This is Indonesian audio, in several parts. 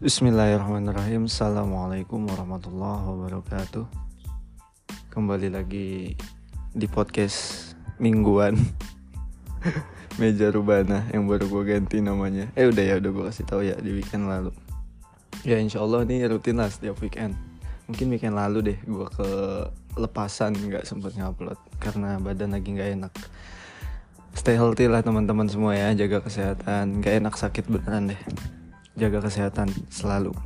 Bismillahirrahmanirrahim. Assalamualaikum warahmatullahi wabarakatuh. Kembali lagi di podcast mingguan. Meja Rubana yang baru gue ganti namanya. Eh udah ya udah gue kasih tahu ya di weekend lalu. Ya insya Allah nih rutin lah setiap weekend. Mungkin weekend lalu deh gue ke lepasan nggak sempet ngupload Karena badan lagi nggak enak. Stay healthy lah teman-teman semua ya Jaga kesehatan. Gak enak sakit beneran deh jaga kesehatan selalu.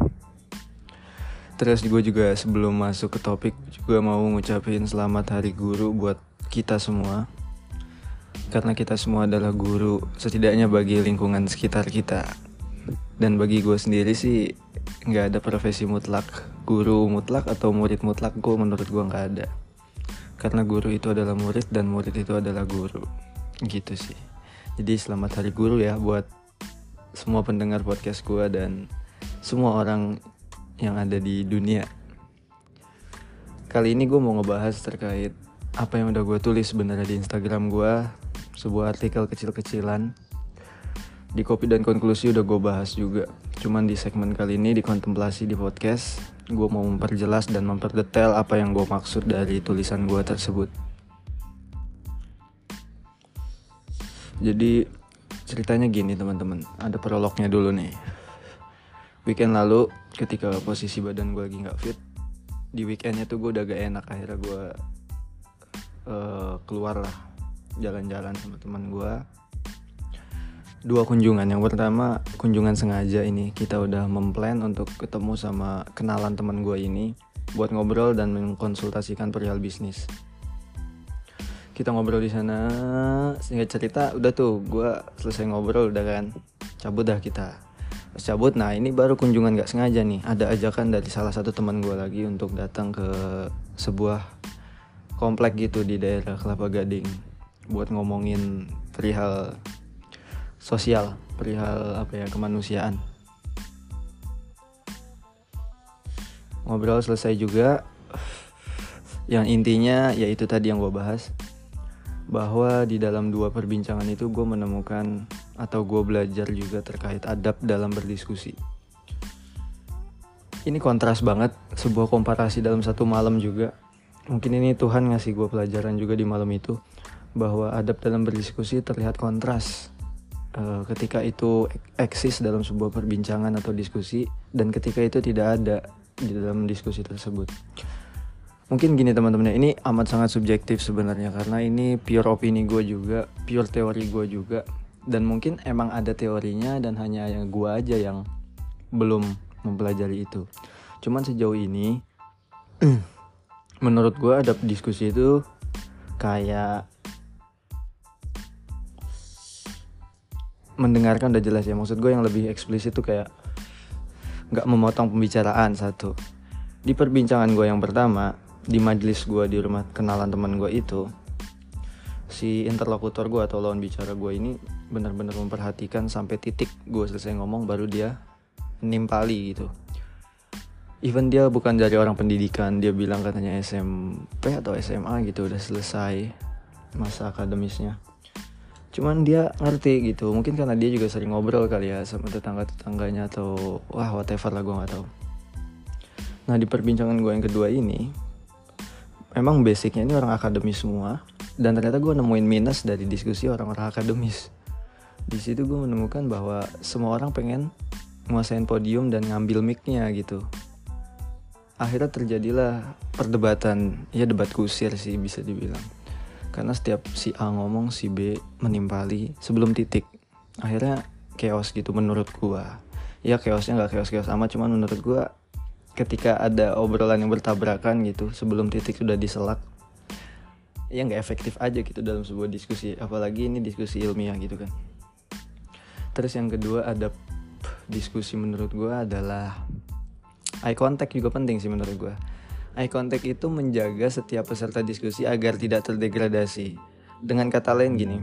Terus gue juga sebelum masuk ke topik juga mau ngucapin selamat hari guru buat kita semua. Karena kita semua adalah guru setidaknya bagi lingkungan sekitar kita. Dan bagi gue sendiri sih nggak ada profesi mutlak guru mutlak atau murid mutlak gue menurut gue nggak ada. Karena guru itu adalah murid dan murid itu adalah guru. Gitu sih. Jadi selamat hari guru ya buat semua pendengar podcast gue dan semua orang yang ada di dunia. Kali ini gue mau ngebahas terkait apa yang udah gue tulis sebenarnya di Instagram gue, sebuah artikel kecil-kecilan. Di kopi dan konklusi udah gue bahas juga. Cuman di segmen kali ini di kontemplasi di podcast, gue mau memperjelas dan memperdetail apa yang gue maksud dari tulisan gue tersebut. Jadi ceritanya gini teman-teman. Ada prolognya dulu nih. Weekend lalu ketika posisi badan gue lagi nggak fit di weekendnya tuh gue udah gak enak. Akhirnya gue uh, keluar lah. Jalan-jalan sama teman gue dua kunjungan. Yang pertama kunjungan sengaja ini. Kita udah memplan untuk ketemu sama kenalan teman gue ini buat ngobrol dan mengkonsultasikan perihal bisnis kita ngobrol di sana. Singkat cerita udah tuh gue selesai ngobrol udah kan. Cabut dah kita. Pas cabut nah ini baru kunjungan gak sengaja nih. Ada ajakan dari salah satu teman gue lagi untuk datang ke sebuah komplek gitu di daerah Kelapa Gading buat ngomongin perihal sosial perihal apa ya kemanusiaan. Ngobrol selesai juga. Yang intinya yaitu tadi yang gue bahas bahwa di dalam dua perbincangan itu gue menemukan atau gue belajar juga terkait adab dalam berdiskusi. Ini kontras banget, sebuah komparasi dalam satu malam juga. Mungkin ini Tuhan ngasih gue pelajaran juga di malam itu bahwa adab dalam berdiskusi terlihat kontras uh, ketika itu eksis dalam sebuah perbincangan atau diskusi dan ketika itu tidak ada di dalam diskusi tersebut mungkin gini teman-teman ini amat sangat subjektif sebenarnya karena ini pure opini gue juga pure teori gue juga. Dan mungkin emang ada teorinya dan hanya yang gue aja yang belum mempelajari itu. Cuman sejauh ini menurut gue ada diskusi itu kayak mendengarkan udah jelas ya. Maksud gue yang lebih eksplisit tuh kayak nggak memotong pembicaraan satu. Di perbincangan gue yang pertama di majelis gue di rumah kenalan teman gue itu si interlokutor gue atau lawan bicara gue ini benar-benar memperhatikan sampai titik gue selesai ngomong baru dia nimpali gitu. Even dia bukan dari orang pendidikan dia bilang katanya SMP atau SMA gitu udah selesai masa akademisnya. Cuman dia ngerti gitu mungkin karena dia juga sering ngobrol kali ya sama tetangga tetangganya atau wah whatever lah gue nggak tahu. Nah di perbincangan gue yang kedua ini memang basicnya ini orang akademis semua dan ternyata gue nemuin minus dari diskusi orang-orang akademis. Di situ gue menemukan bahwa semua orang pengen menguasain podium dan ngambil micnya gitu. Akhirnya terjadilah perdebatan ya debat kusir sih bisa dibilang. Karena setiap si A ngomong si B menimpali sebelum titik. Akhirnya chaos gitu menurut gue ya chaosnya nggak chaos chaos amat cuman menurut gue ketika ada obrolan yang bertabrakan gitu sebelum titik sudah diselak ya nggak efektif aja gitu dalam sebuah diskusi. Apalagi ini diskusi ilmiah gitu kan. Terus yang kedua ada diskusi menurut gue adalah eye contact juga penting sih menurut gue eye contact itu menjaga setiap peserta diskusi agar tidak terdegradasi. Dengan kata lain gini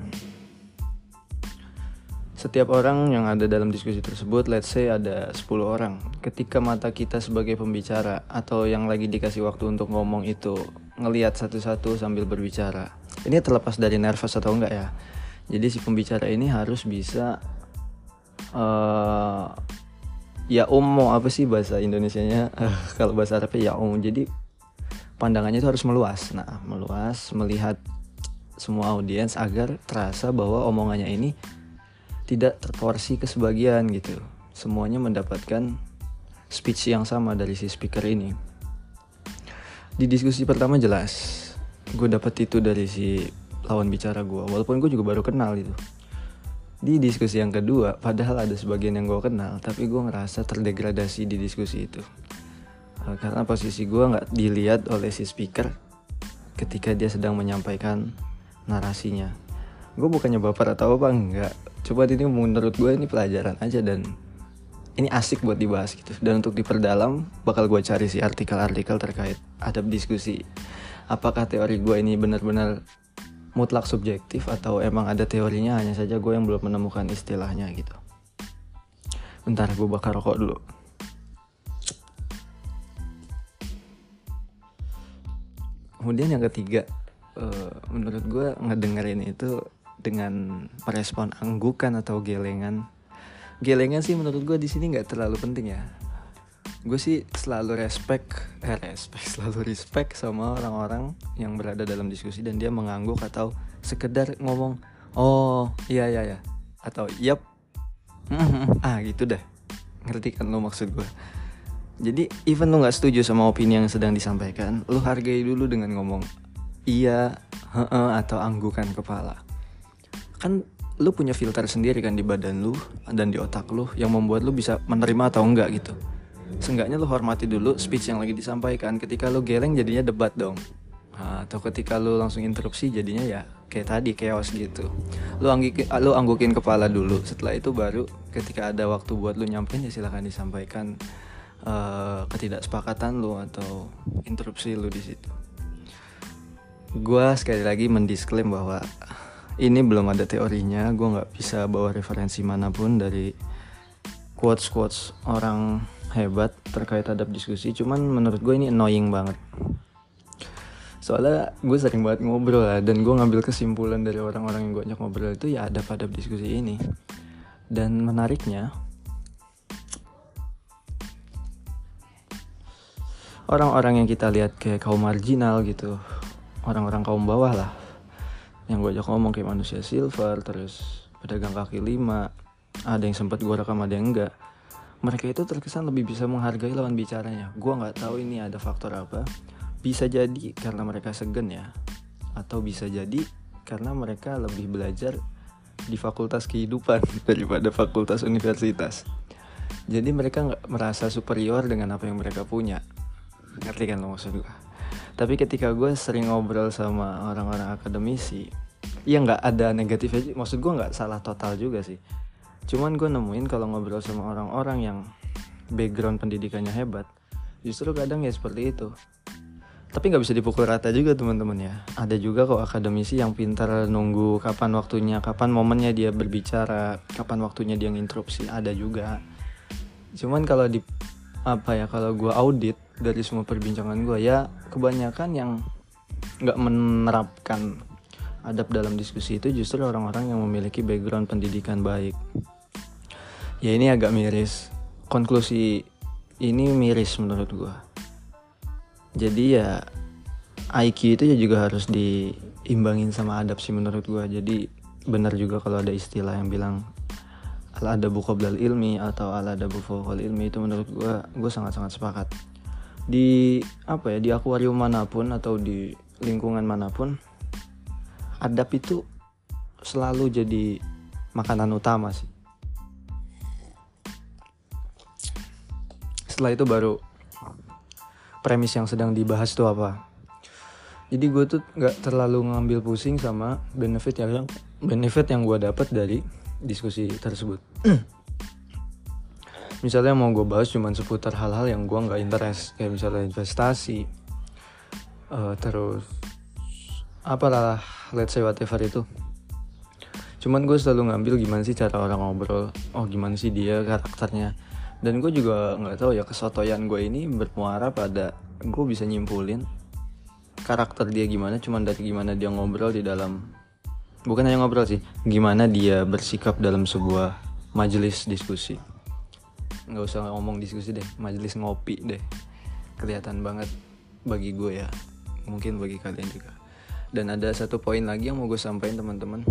setiap orang yang ada dalam diskusi tersebut, let's say ada 10 orang. Ketika mata kita sebagai pembicara atau yang lagi dikasih waktu untuk ngomong itu ngelihat satu-satu sambil berbicara. Ini terlepas dari nervous atau enggak ya. Jadi si pembicara ini harus bisa uh, ya umum apa sih bahasa Indonesianya uh, kalau bahasa Arabnya ya umum jadi pandangannya itu harus meluas nah meluas melihat semua audiens agar terasa bahwa omongannya ini tidak terporsi ke sebagian gitu. Semuanya mendapatkan speech yang sama dari si speaker ini. Di diskusi pertama jelas gue dapet itu dari si lawan bicara gue walaupun gue juga baru kenal itu. Di diskusi yang kedua padahal ada sebagian yang gue kenal tapi gue ngerasa terdegradasi di diskusi itu. Uh, karena posisi gue nggak dilihat oleh si speaker ketika dia sedang menyampaikan narasinya gue bukannya baper atau apa enggak. Coba ini menurut gue ini pelajaran aja dan ini asik buat dibahas gitu. Dan untuk diperdalam bakal gue cari si artikel-artikel terkait adab diskusi. Apakah teori gue ini benar-benar mutlak subjektif atau emang ada teorinya? Hanya saja gue yang belum menemukan istilahnya gitu. Bentar gue bakar rokok dulu. Kemudian yang ketiga uh, menurut gue ngedengerin itu dengan merespon anggukan atau gelengan. Gelengan sih menurut gue di sini nggak terlalu penting ya. Gue sih selalu respect eh respect selalu respect sama orang-orang yang berada dalam diskusi dan dia mengangguk atau sekedar ngomong oh iya iya ya atau yep ah gitu dah ngerti kan lo maksud gue jadi even lo nggak setuju sama opini yang sedang disampaikan lo hargai dulu dengan ngomong iya heeh atau anggukan kepala kan lu punya filter sendiri kan di badan lu dan di otak lu yang membuat lu bisa menerima atau enggak gitu. Seenggaknya lo hormati dulu speech yang lagi disampaikan. Ketika lo geleng jadinya debat dong. Nah, atau ketika lo langsung interupsi jadinya ya kayak tadi chaos gitu. Lo anggukin, lo anggukin kepala dulu. Setelah itu baru ketika ada waktu buat lo nyampein ya silahkan disampaikan uh, ketidaksepakatan lo atau interupsi lo di situ. Gue sekali lagi mendisklaim bahwa ini belum ada teorinya gue nggak bisa bawa referensi mana pun dari quotes quotes orang hebat terkait adab diskusi. Cuman menurut gue ini annoying banget. Soalnya gue sering banget ngobrol lah dan gue ngambil kesimpulan dari orang-orang yang gue ajak ngobrol itu ya adab adab diskusi ini. Dan menariknya orang-orang yang kita lihat kayak kaum marginal gitu orang-orang kaum bawah lah yang gue ajak ngomong kayak manusia silver terus pedagang kaki lima ada yang sempat gue rekam ada yang enggak mereka itu terkesan lebih bisa menghargai lawan bicaranya. Gue nggak tahu ini ada faktor apa. Bisa jadi karena mereka segen ya, atau bisa jadi karena mereka lebih belajar di fakultas kehidupan daripada fakultas universitas. Jadi mereka nggak merasa superior dengan apa yang mereka punya. Ngerti kan lo maksud gue? Tapi ketika gue sering ngobrol sama orang-orang akademisi, ya nggak ada negatifnya. Maksud gue nggak salah total juga sih. Cuman gue nemuin kalau ngobrol sama orang-orang yang background pendidikannya hebat justru kadang ya seperti itu. Tapi nggak bisa dipukul rata juga teman-teman ya. Ada juga kok akademisi yang pintar nunggu kapan waktunya kapan momennya dia berbicara kapan waktunya dia nginterupsi. Ada juga. Cuman kalau di apa ya kalau gue audit dari semua perbincangan gue ya kebanyakan yang nggak menerapkan adab dalam diskusi itu justru orang-orang yang memiliki background pendidikan baik. Ya ini agak miris. Konklusi ini miris menurut gue. Jadi ya IQ itu ya juga harus diimbangin sama adab sih menurut gue. Jadi benar juga kalau ada istilah yang bilang al ada qoblal ilmi atau al ada fawqal ilmi itu menurut gue gue sangat-sangat sepakat. Di apa ya di akuarium mana pun atau di lingkungan mana pun adab itu selalu jadi makanan utama sih. Setelah itu baru premis yang sedang dibahas itu apa. Jadi gue tuh nggak terlalu ngambil pusing sama benefit yang benefit yang gue dapat dari diskusi tersebut misalnya mau gue bahas cuma seputar hal-hal yang gue nggak interest kayak misalnya investasi uh, terus apalah let's say whatever itu. Cuman gue selalu ngambil gimana sih cara orang ngobrol oh gimana sih dia karakternya. Dan gue juga nggak tahu ya kesotoyan gue ini bermuara pada gue bisa nyimpulin karakter dia gimana cuman dari gimana dia ngobrol di dalam bukan hanya ngobrol sih gimana dia bersikap dalam sebuah majelis diskusi nggak usah ngomong diskusi deh majelis ngopi deh. Kelihatan banget bagi gue ya mungkin bagi kalian juga. Dan ada satu poin lagi yang mau gue sampaikan teman-teman.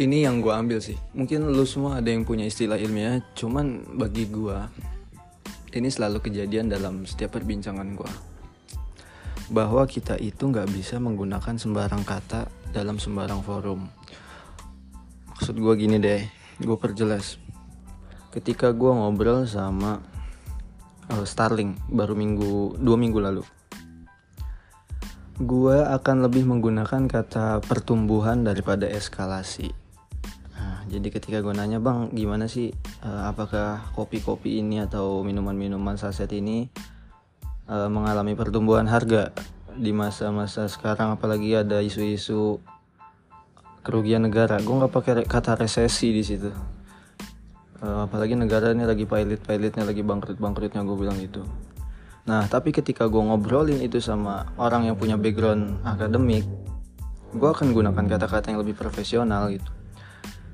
Ini yang gue ambil sih. Mungkin lu semua ada yang punya istilah ilmiah cuman bagi gue ini selalu kejadian dalam setiap perbincangan gue. Bahwa kita itu nggak bisa menggunakan sembarang kata dalam sembarang forum. Maksud gue gini deh gue perjelas ketika gue ngobrol sama uh, Starling baru minggu dua minggu lalu gue akan lebih menggunakan kata pertumbuhan daripada eskalasi. Nah, jadi ketika gue nanya bang, gimana sih uh, apakah kopi-kopi ini atau minuman-minuman saset ini uh, mengalami pertumbuhan harga di masa-masa sekarang, apalagi ada isu-isu kerugian negara. Gue nggak pakai kata resesi di situ. Uh, apalagi negara ini lagi pilot-pilotnya, lagi bangkrut-bangkrutnya gue bilang gitu. Nah, tapi ketika gue ngobrolin itu sama orang yang punya background akademik, gue akan gunakan kata-kata yang lebih profesional gitu.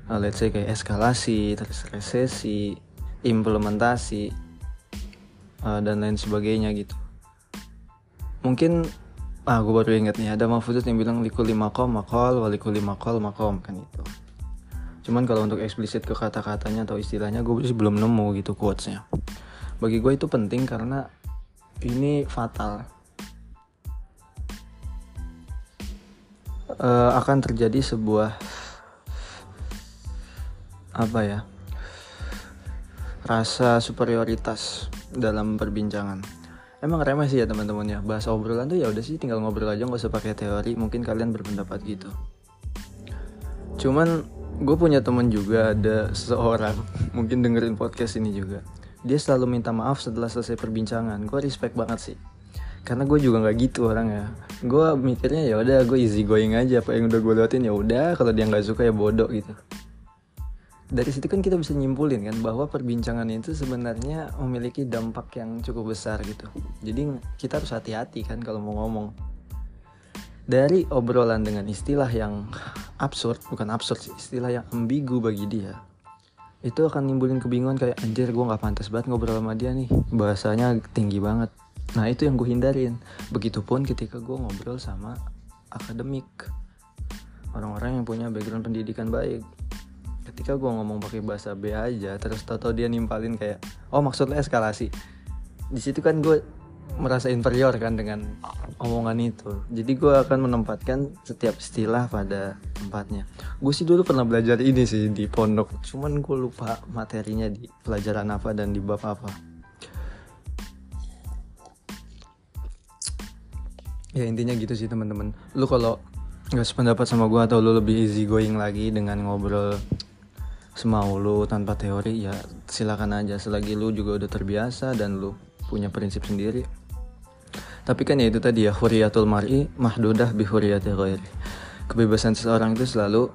Nah, let's say kayak eskalasi, terus resesi, implementasi, uh, dan lain sebagainya gitu. Mungkin, ah gue baru inget nih, ada Mahfudz yang bilang likuli makom makol, walikuli makol makom, kan itu. Cuman kalau untuk eksplisit ke kata-katanya atau istilahnya, gue belum nemu gitu quotesnya. Bagi gue itu penting karena ini fatal. Uh, akan terjadi sebuah apa ya rasa superioritas dalam perbincangan. Emang remeh sih ya teman-teman ya. Bahasa obrolan tuh ya udah sih tinggal ngobrol aja nggak usah pakai teori. Mungkin kalian berpendapat gitu. Cuman gue punya temen juga ada seseorang. Mungkin dengerin podcast ini juga. Dia selalu minta maaf setelah selesai perbincangan. Gue respect banget sih. Karena gue juga nggak gitu orang ya gue mikirnya ya udah gue easy going aja. Apa yang udah gue lewatin ya udah. Kalau dia nggak suka ya bodoh gitu. Dari situ kan kita bisa nyimpulin kan bahwa perbincangan itu sebenarnya memiliki dampak yang cukup besar gitu. Jadi kita harus hati-hati kan kalau mau ngomong. Dari obrolan dengan istilah yang absurd bukan absurd sih istilah yang ambigu bagi dia. Itu akan nimbulin kebingungan kayak anjir gue nggak pantas banget ngobrol sama dia nih bahasanya tinggi banget. Nah itu yang gue hindarin. Begitupun ketika gue ngobrol sama akademik orang-orang yang punya background pendidikan baik. Ketika gue ngomong pakai bahasa B aja terus tau-tau dia nimpalin kayak oh maksudnya eskalasi. Di situ kan gue merasa inferior kan dengan omongan itu. Jadi gue akan menempatkan setiap istilah pada tempatnya. Gue sih dulu pernah belajar ini sih di pondok. Cuman gue lupa materinya di pelajaran apa dan di bab apa. Ya intinya gitu sih teman-teman. Lu kalau nggak sependapat sama gue atau lu lebih easy going lagi dengan ngobrol semau lu tanpa teori ya silakan aja. Selagi lu juga udah terbiasa dan lu punya prinsip sendiri tapi kan ya itu tadi ya huriyatul mar'i mahdudah bi huriyati ghairi. Kebebasan seseorang itu selalu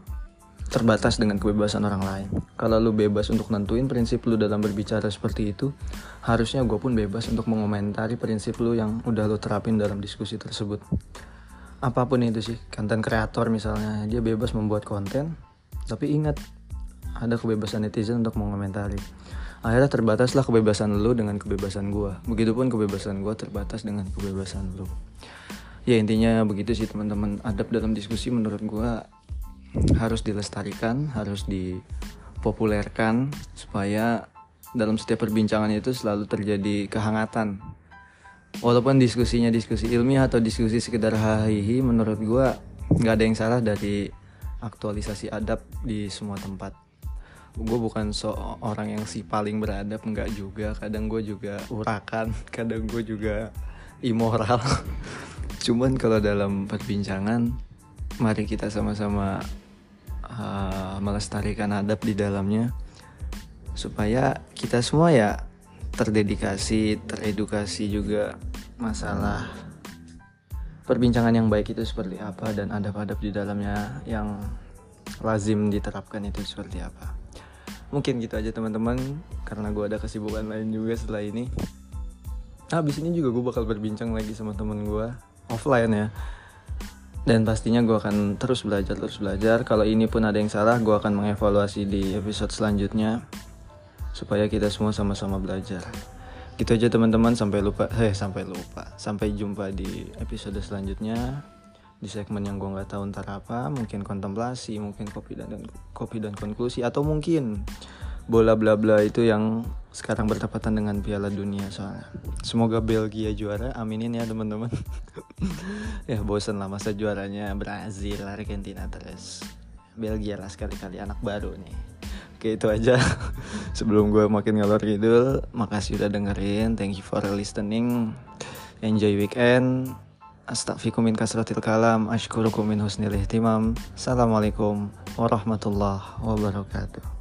terbatas dengan kebebasan orang lain. Kalau lu bebas untuk nentuin prinsip lu dalam berbicara seperti itu, harusnya gue pun bebas untuk mengomentari prinsip lu yang udah lu terapin dalam diskusi tersebut. Apa pun itu sih, konten kreator misalnya, dia bebas membuat konten, tapi ingat ada kebebasan netizen untuk mengomentari akhirnya terbataslah kebebasan lu dengan kebebasan gue begitupun kebebasan gue terbatas dengan kebebasan lu. Ya intinya begitu sih teman-teman. Adab dalam diskusi menurut gue harus dilestarikan harus dipopulerkan supaya dalam setiap perbincangan itu selalu terjadi kehangatan. Walaupun diskusinya diskusi ilmiah atau diskusi sekedar hahihi menurut gue nggak ada yang salah dari aktualisasi adab di semua tempat gue bukan seorang yang si paling beradab enggak juga. Kadang gue juga urakan kadang gue juga immoral cuman kalau dalam perbincangan mari kita sama-sama uh, melestarikan adab di dalamnya supaya kita semua ya terdedikasi teredukasi juga masalah perbincangan yang baik itu seperti apa dan adab-adab di dalamnya yang lazim diterapkan itu seperti apa mungkin gitu aja teman-teman. Karena gue ada kesibukan lain juga setelah ini. Habis ini juga gue bakal berbincang lagi sama temen gue offline ya. Dan pastinya gue akan terus belajar terus belajar. Kalau ini pun ada yang salah gue akan mengevaluasi di episode selanjutnya. Supaya kita semua sama-sama belajar. Gitu aja teman-teman. Sampai lupa eh sampai lupa. Sampai jumpa di episode selanjutnya di segmen yang gue nggak tahu ntar apa mungkin kontemplasi mungkin kopi dan, dan kopi dan konklusi atau mungkin bola bla bla itu yang sekarang bertepatan dengan Piala Dunia soalnya. Semoga Belgia juara aminin ya teman-teman. Ya bosan lah masa juaranya Brazil Argentina terus Belgia lah sekali-kali anak baru nih. Oke itu aja. Sebelum gue makin ngalor gitu Makasih udah dengerin Thank you for listening. Enjoy weekend Astagfirullahaladzim min kasratil kalam Ashkurukum min husnil ihtimam. Assalamualaikum warahmatullahi wabarakatuh